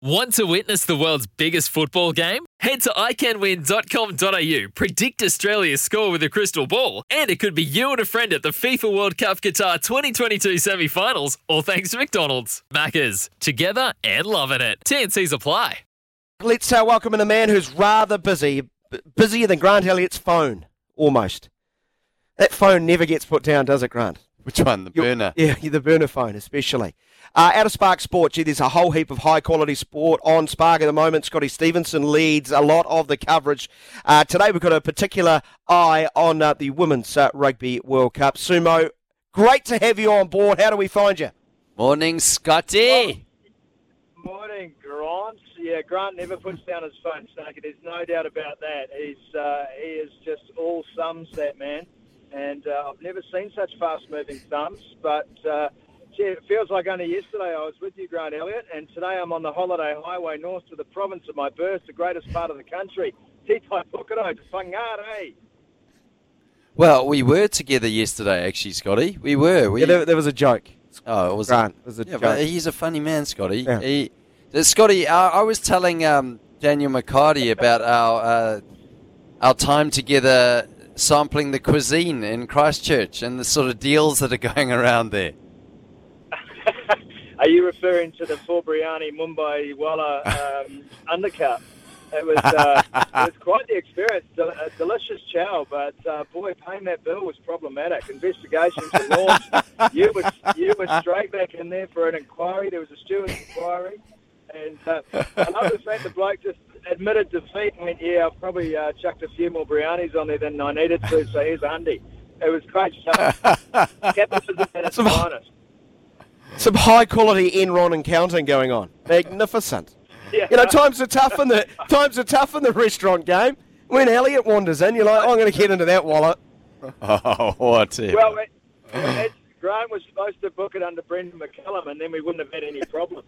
Want to witness the world's biggest football game? Head to iCanWin.com.au, predict Australia's score with a crystal ball, and it could be you and a friend at the FIFA World Cup Qatar 2022 semi finals, all thanks to McDonald's. Maccas, together and loving it. TNC's apply. Let's uh, welcome in a man who's rather busy, b- busier than Grant Elliott's phone, almost. That phone never gets put down, does it, Grant? Which one? The Your- burner. Yeah, the burner phone, especially. Uh, out of Spark Sport, gee, there's a whole heap of high quality sport on Spark at the moment. Scotty Stevenson leads a lot of the coverage. Uh, today we've got a particular eye on uh, the Women's uh, Rugby World Cup. Sumo, great to have you on board. How do we find you? Morning, Scotty. Morning, Grant. Yeah, Grant never puts down his phone, Snakey. There's no doubt about that. He's uh, he is just all thumbs, that man. And uh, I've never seen such fast-moving thumbs. But uh, gee, it feels like only yesterday I was with you, Grant Elliott, and today I'm on the holiday highway north to the province of my birth, the greatest part of the country, Titai Pukaro to Whangarei. Well, we were together yesterday, actually, Scotty. We were. We, Yeah, there, there was a joke. oh, it was Grant, it was a Yeah, joke. he's a funny man, Scotty. Yeah. He, uh, Scotty, uh, I was telling um, Daniel McHardy about our uh, our time together sampling the cuisine in Christchurch and the sort of deals that are going around there. Are you referring to the Forbriani Mumbai Walla um, undercut? It was uh, it was quite the experience. Del- a delicious chow, but uh, boy, paying that bill was problematic. Investigations were launched. you were you were straight back in there for an inquiry. There was a steward's inquiry, and uh, I love the fact the bloke just admitted defeat and went, "Yeah, I've probably uh, chucked a few more biryanis on there than I needed to." So here's Andy. It was great stuff. Capitalism at its Some- finest. Some high quality Enron and counting going on. Magnificent. Yeah. You know, times are tough in the times are tough in the restaurant game. When Elliott wanders in, you're like, oh, I'm going to get into that wallet. Oh, what a... Well, it, it, Grant was supposed to book it under Brendon McCullum, and then we wouldn't have had any problem.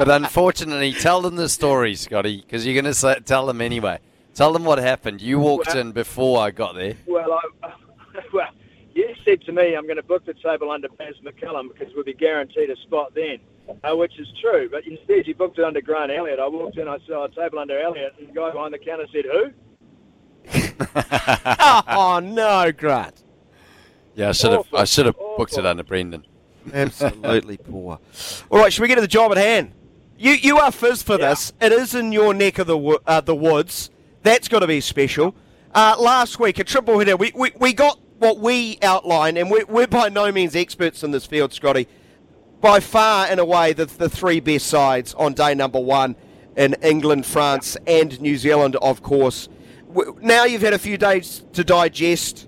But unfortunately, tell them the story, Scotty, because you're going to tell them anyway. Tell them what happened. You walked Well- in before I got there. Well, I, well, you said to me, I'm going to book the table under Baz McCullum because we'll be guaranteed a spot then, uh, which is true. But instead, you booked it under Grant Elliott. I walked in, I saw a table under Elliott, and the guy behind the counter said, "Who?" oh no, Grant. Yeah, I should have. I should have booked it under Brendon. Absolutely poor. All right, should we get to the job at hand? You you are fizz for Yeah. this. It is in your neck of the wo- uh, the woods. That's got to be special. Uh, last week, a triple hitter. We, we, we got what we outlined, and we're, we're by no means experts in this field, Scotty. By far, in a way, the, the three best sides on day number one in England, France, and New Zealand, of course. Now you've had a few days to digest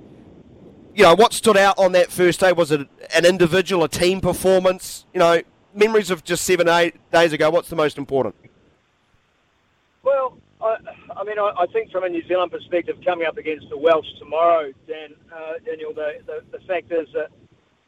you know, what stood out on that first day? Was it an individual, a team performance? You know, memories of just seven, eight days ago. What's the most important? Well, I, I mean, I, I think from a New Zealand perspective, coming up against the Welsh tomorrow, Dan, uh, Daniel, the, the, the fact is that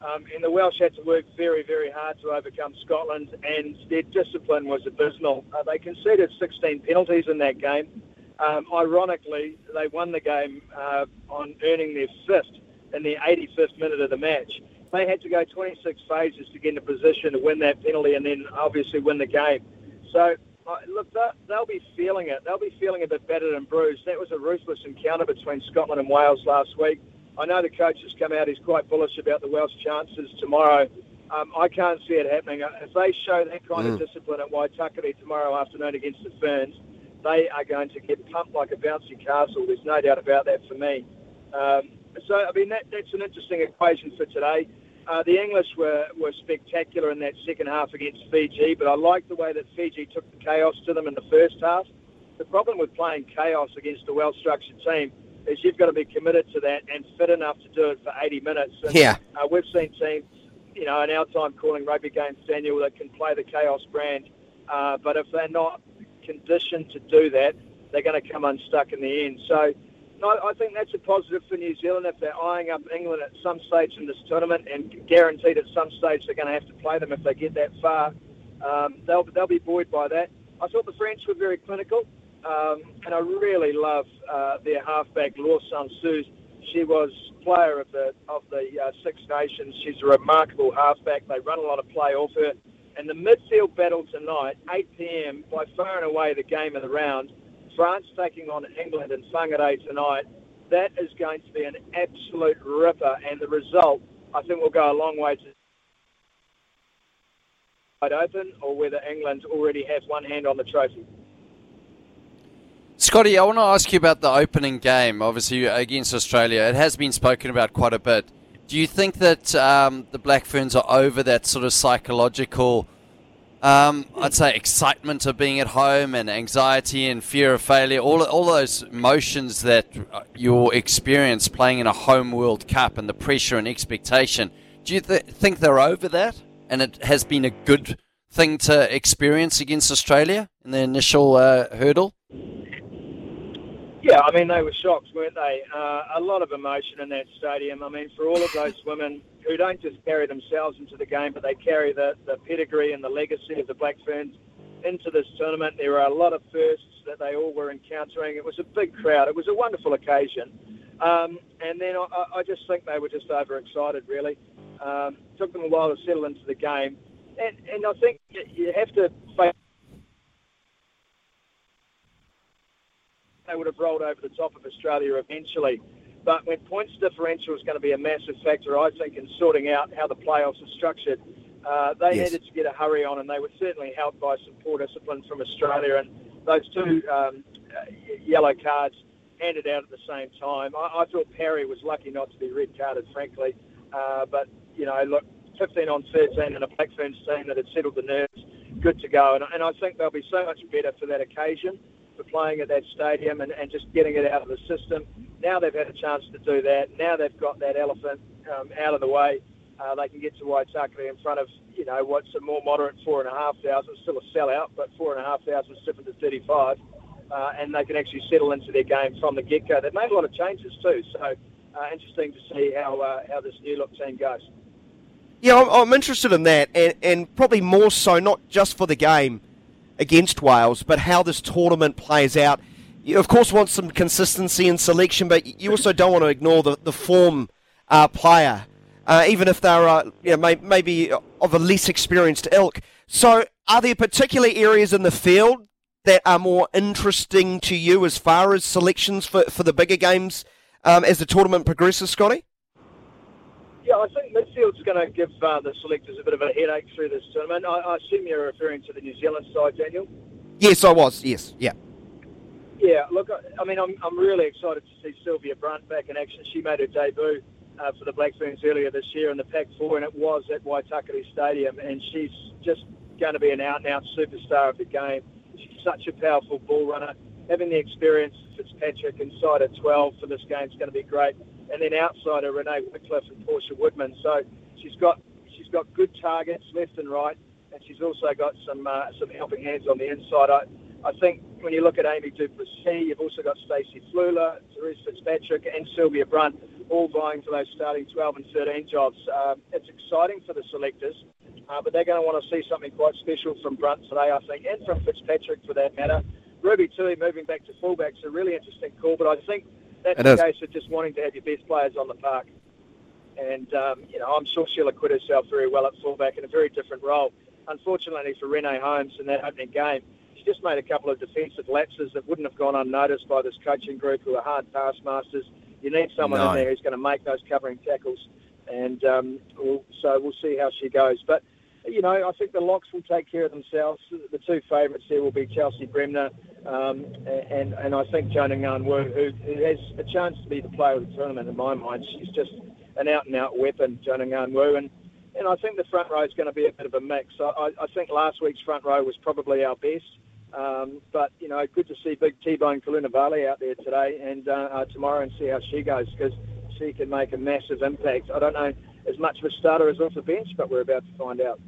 um, and the Welsh had to work very, very hard to overcome Scotland, and their discipline was abysmal. Uh, they conceded 16 penalties in that game. Um, ironically, they won the game uh, on earning their fifth in the 85th minute of the match. They had to go 26 phases to get in a position to win that penalty and then obviously win the game. So, uh, look, they'll, they'll be feeling it. They'll be feeling a bit battered and bruised. That was a ruthless encounter between Scotland and Wales last week. I know the coach has come out. He's quite bullish about the Welsh chances tomorrow. Um, I can't see it happening. Uh, If they show that kind of discipline at Waitakere tomorrow afternoon against the Ferns, they are going to get pumped like a bouncy castle. There's no doubt about that for me. Um, so, I mean, that, that's an interesting equation for today. Uh, the English were, were spectacular in that second half against Fiji, but I like the way that Fiji took the chaos to them in the first half. The problem with playing chaos against a well-structured team is you've got to be committed to that and fit enough to do it for 80 minutes. And, Yeah. Uh, we've seen teams you know, in our time calling rugby games, Daniel, that can play the chaos brand. Uh, but if they're not conditioned to do that, they're going to come unstuck in the end. So I, I think that's a positive for New Zealand if they're eyeing up England at some stage in this tournament and guaranteed at some stage they're going to have to play them if they get that far. Um, they'll, they'll be buoyed by that. I thought the French were very clinical, um, and I really love uh, their halfback, Laure Sansus. She was player of the of the uh, Six Nations. She's a remarkable halfback. They run a lot of play off her. And the midfield battle tonight, 8 p.m., by far and away the game of the round. France taking on England in Whangarei tonight. That is going to be an absolute ripper, and the result, I think, will go a long way to wide open, or whether England already has one hand on the trophy. Scotty, I want to ask you about the opening game, obviously against Australia. It has been spoken about quite a bit. Do you think that um, the Black Ferns are over that sort of psychological um, I'd say excitement of being at home and anxiety and fear of failure, all, all those emotions that you'll experience playing in a home World Cup and the pressure and expectation. Do you th- think they're over that? And it has been a good thing to experience against Australia in the initial uh, hurdle? Yeah, I mean, they were shocked, weren't they? Uh, a lot of emotion in that stadium. I mean, for all of those women who don't just carry themselves into the game, but they carry the, the pedigree and the legacy of the Black Ferns into this tournament. There were a lot of firsts that they all were encountering. It was a big crowd. It was a wonderful occasion. Um, and then I, I, just think they were just overexcited, really. Um, took them a while to settle into the game. And, and I think you have to face they would have rolled over the top of Australia eventually. But when points differential is going to be a massive factor, I think, in sorting out how the playoffs are structured, uh, they yes. needed to get a hurry on, and they were certainly helped by some poor discipline from Australia. And those two um, yellow cards handed out at the same time. I, I thought Perry was lucky not to be red carded, frankly. Uh, but, you know, look, 15 on 13 and a Black Ferns team that had settled the nerves, good to go. And, and I think they'll be so much better for that occasion for playing at that stadium and, and just getting it out of the system. Now they've had a chance to do that. Now they've got that elephant um, out of the way. Uh, they can get to Waitakere in front of, you know, what's a more moderate four and a half thousand, still a sellout, but four and a half thousand different to 35. Uh, and they can actually settle into their game from the get-go. They've made a lot of changes too, so uh, interesting to see how uh, how this new look team goes. Yeah, I'm, I'm interested in that, and, and probably more so not just for the game, against Wales, but how this tournament plays out. You, of course, want some consistency in selection, but you also don't want to ignore the, the form uh, player, uh, even if they're uh, you know, may, maybe of a less experienced ilk. So, are there particular areas in the field that are more interesting to you as far as selections for, for the bigger games um, as the tournament progresses, Scotty? Yeah, I think midfield's going to give uh, the selectors a bit of a headache through this tournament. I, I, assume you're referring to the New Zealand side, Daniel. Yes, I was. Yes, yeah. Yeah, look, I, I mean, I'm, I'm really excited to see Sylvia Brunt back in action. She made her debut uh, for the Black Ferns earlier this year in the Pac Four, and it was at Waitakere Stadium, and she's just going to be an out-and-out superstar of the game. She's such a powerful ball runner. Having the experience of Fitzpatrick inside at 12 for this game is going to be great and then outside are Renee Wickliffe and Portia Woodman. So she's got she's got good targets left and right, and she's also got some uh, some helping hands on the inside. I, I think when you look at Amy du Plessis, you've also got Stacey Fluhler, Theresa Fitzpatrick, and Sylvia Brunt all vying for those starting 12 and 13 jobs. Um, it's exciting for the selectors, uh, but they're going to want to see something quite special from Brunt today, I think, and from Fitzpatrick for that matter. Ruby Tui moving back to fullback, fullback's a really interesting call, but I think that's it a is. case of just wanting to have your best players on the park. And, um, you know, I'm sure she'll acquit herself very well at fullback in a very different role. Unfortunately for Renee Holmes in that opening game, she just made a couple of defensive lapses that wouldn't have gone unnoticed by this coaching group who are hard taskmasters. You need someone no. in there who's going to make those covering tackles. And um, we'll, so we'll see how she goes. But you know, I think the locks will take care of themselves. The two favourites there will be Chelsea Bremner um, and and I think Joanah Ngan who, who has a chance to be the player of the tournament in my mind. She's just an out and out weapon, Joanah Ngan and and I think the front row is going to be a bit of a mix. I, I think last week's front row was probably our best. Um, but you know, good to see Big T-Bone Kalounivale out there today and uh, uh, tomorrow and see how she goes because she can make a massive impact. I don't know as much of a starter as off the bench, but we're about to find out.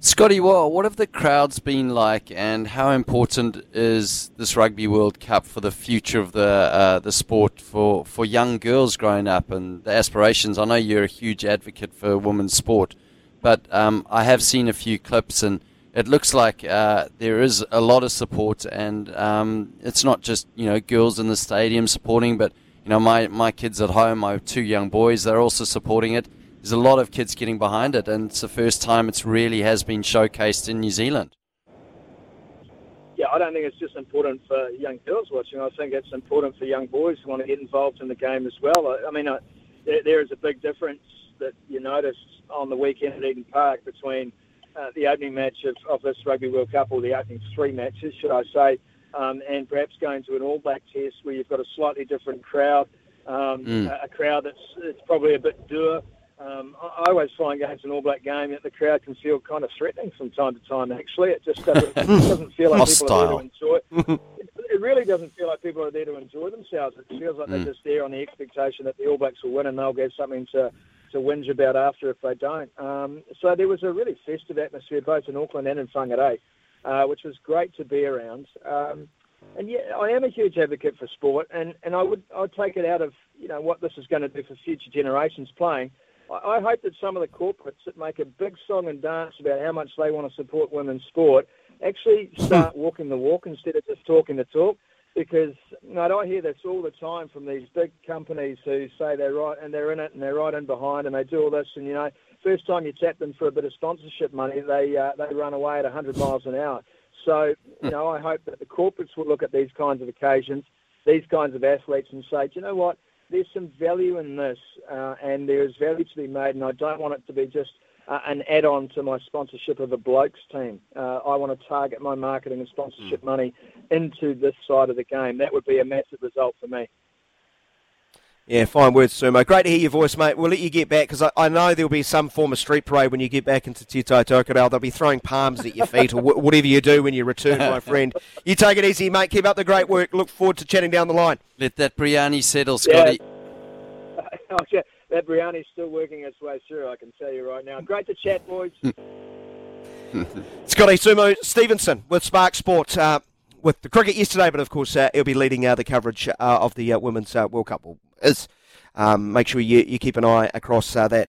Scotty, what what have the crowds been like, and how important is this Rugby World Cup for the future of the uh, the sport for, for young girls growing up and the aspirations? I know you're a huge advocate for women's sport, but um, I have seen a few clips, and it looks like uh, there is a lot of support, and um, it's not just you know girls in the stadium supporting, but you know my my kids at home, my two young boys, they're also supporting it there's a lot of kids getting behind it, and it's the first time it's really has been showcased in New Zealand. Yeah, I don't think it's just important for young girls watching. I think it's important for young boys who want to get involved in the game as well. I, mean, there, there is a big difference that you notice on the weekend at Eden Park between uh, the opening match of, of this Rugby World Cup, or the opening three matches, should I say, um, and perhaps going to an All Black test where you've got a slightly different crowd, um, mm. a, a, crowd that's it's probably a bit dour um, I, always find games an All Black game that the crowd can feel kind of threatening from time to time. Actually, it just doesn't, it doesn't feel like people are there to enjoy. It. it really doesn't feel like people are there to enjoy themselves. It feels like mm. they're just there on the expectation that the All Blacks will win and they'll get something to to whinge about after if they don't. Um, so there was a really festive atmosphere both in Auckland and in Whangarei, uh, which was great to be around. Um, and yeah, I am a huge advocate for sport, and, and I would I'd take it out of you know what this is going to do for future generations playing. I hope that some of the corporates that make a big song and dance about how much they want to support women's sport actually start walking the walk instead of just talking the talk. Because you know, I hear this all the time from these big companies who say they're right and they're in it and they're right in behind and they do all this and you know, first time you tap them for a bit of sponsorship money, they uh, they run away at 100 miles an hour. So you know, I hope that the corporates will look at these kinds of occasions, these kinds of athletes, and say, do you know what? there's some value in this, uh, and there is value to be made, and I don't want it to be just uh, an add-on to my sponsorship of the blokes team. Uh, I want to target my marketing and sponsorship mm. money into this side of the game. That would be a massive result for me. Yeah, fine words, Sumo. Great to hear your voice, mate. We'll let you get back because I, I, know there'll be some form of street parade when you get back into Te Tai Tokerau. They'll be throwing palms at your feet or w- whatever you do when you return, my friend. You take it easy, mate. Keep up the great work. Look forward to chatting down the line. Let that biryani settle, Scotty. Yeah. That biryani's still working its way through, I can tell you right now. Great to chat, boys. Scotty Sumo Stevenson with Spark Sport. Uh, with the cricket yesterday, but of course uh, he'll be leading uh, the coverage uh, of the uh, Women's uh, World Cup. Is um, make sure you, you keep an eye across uh, that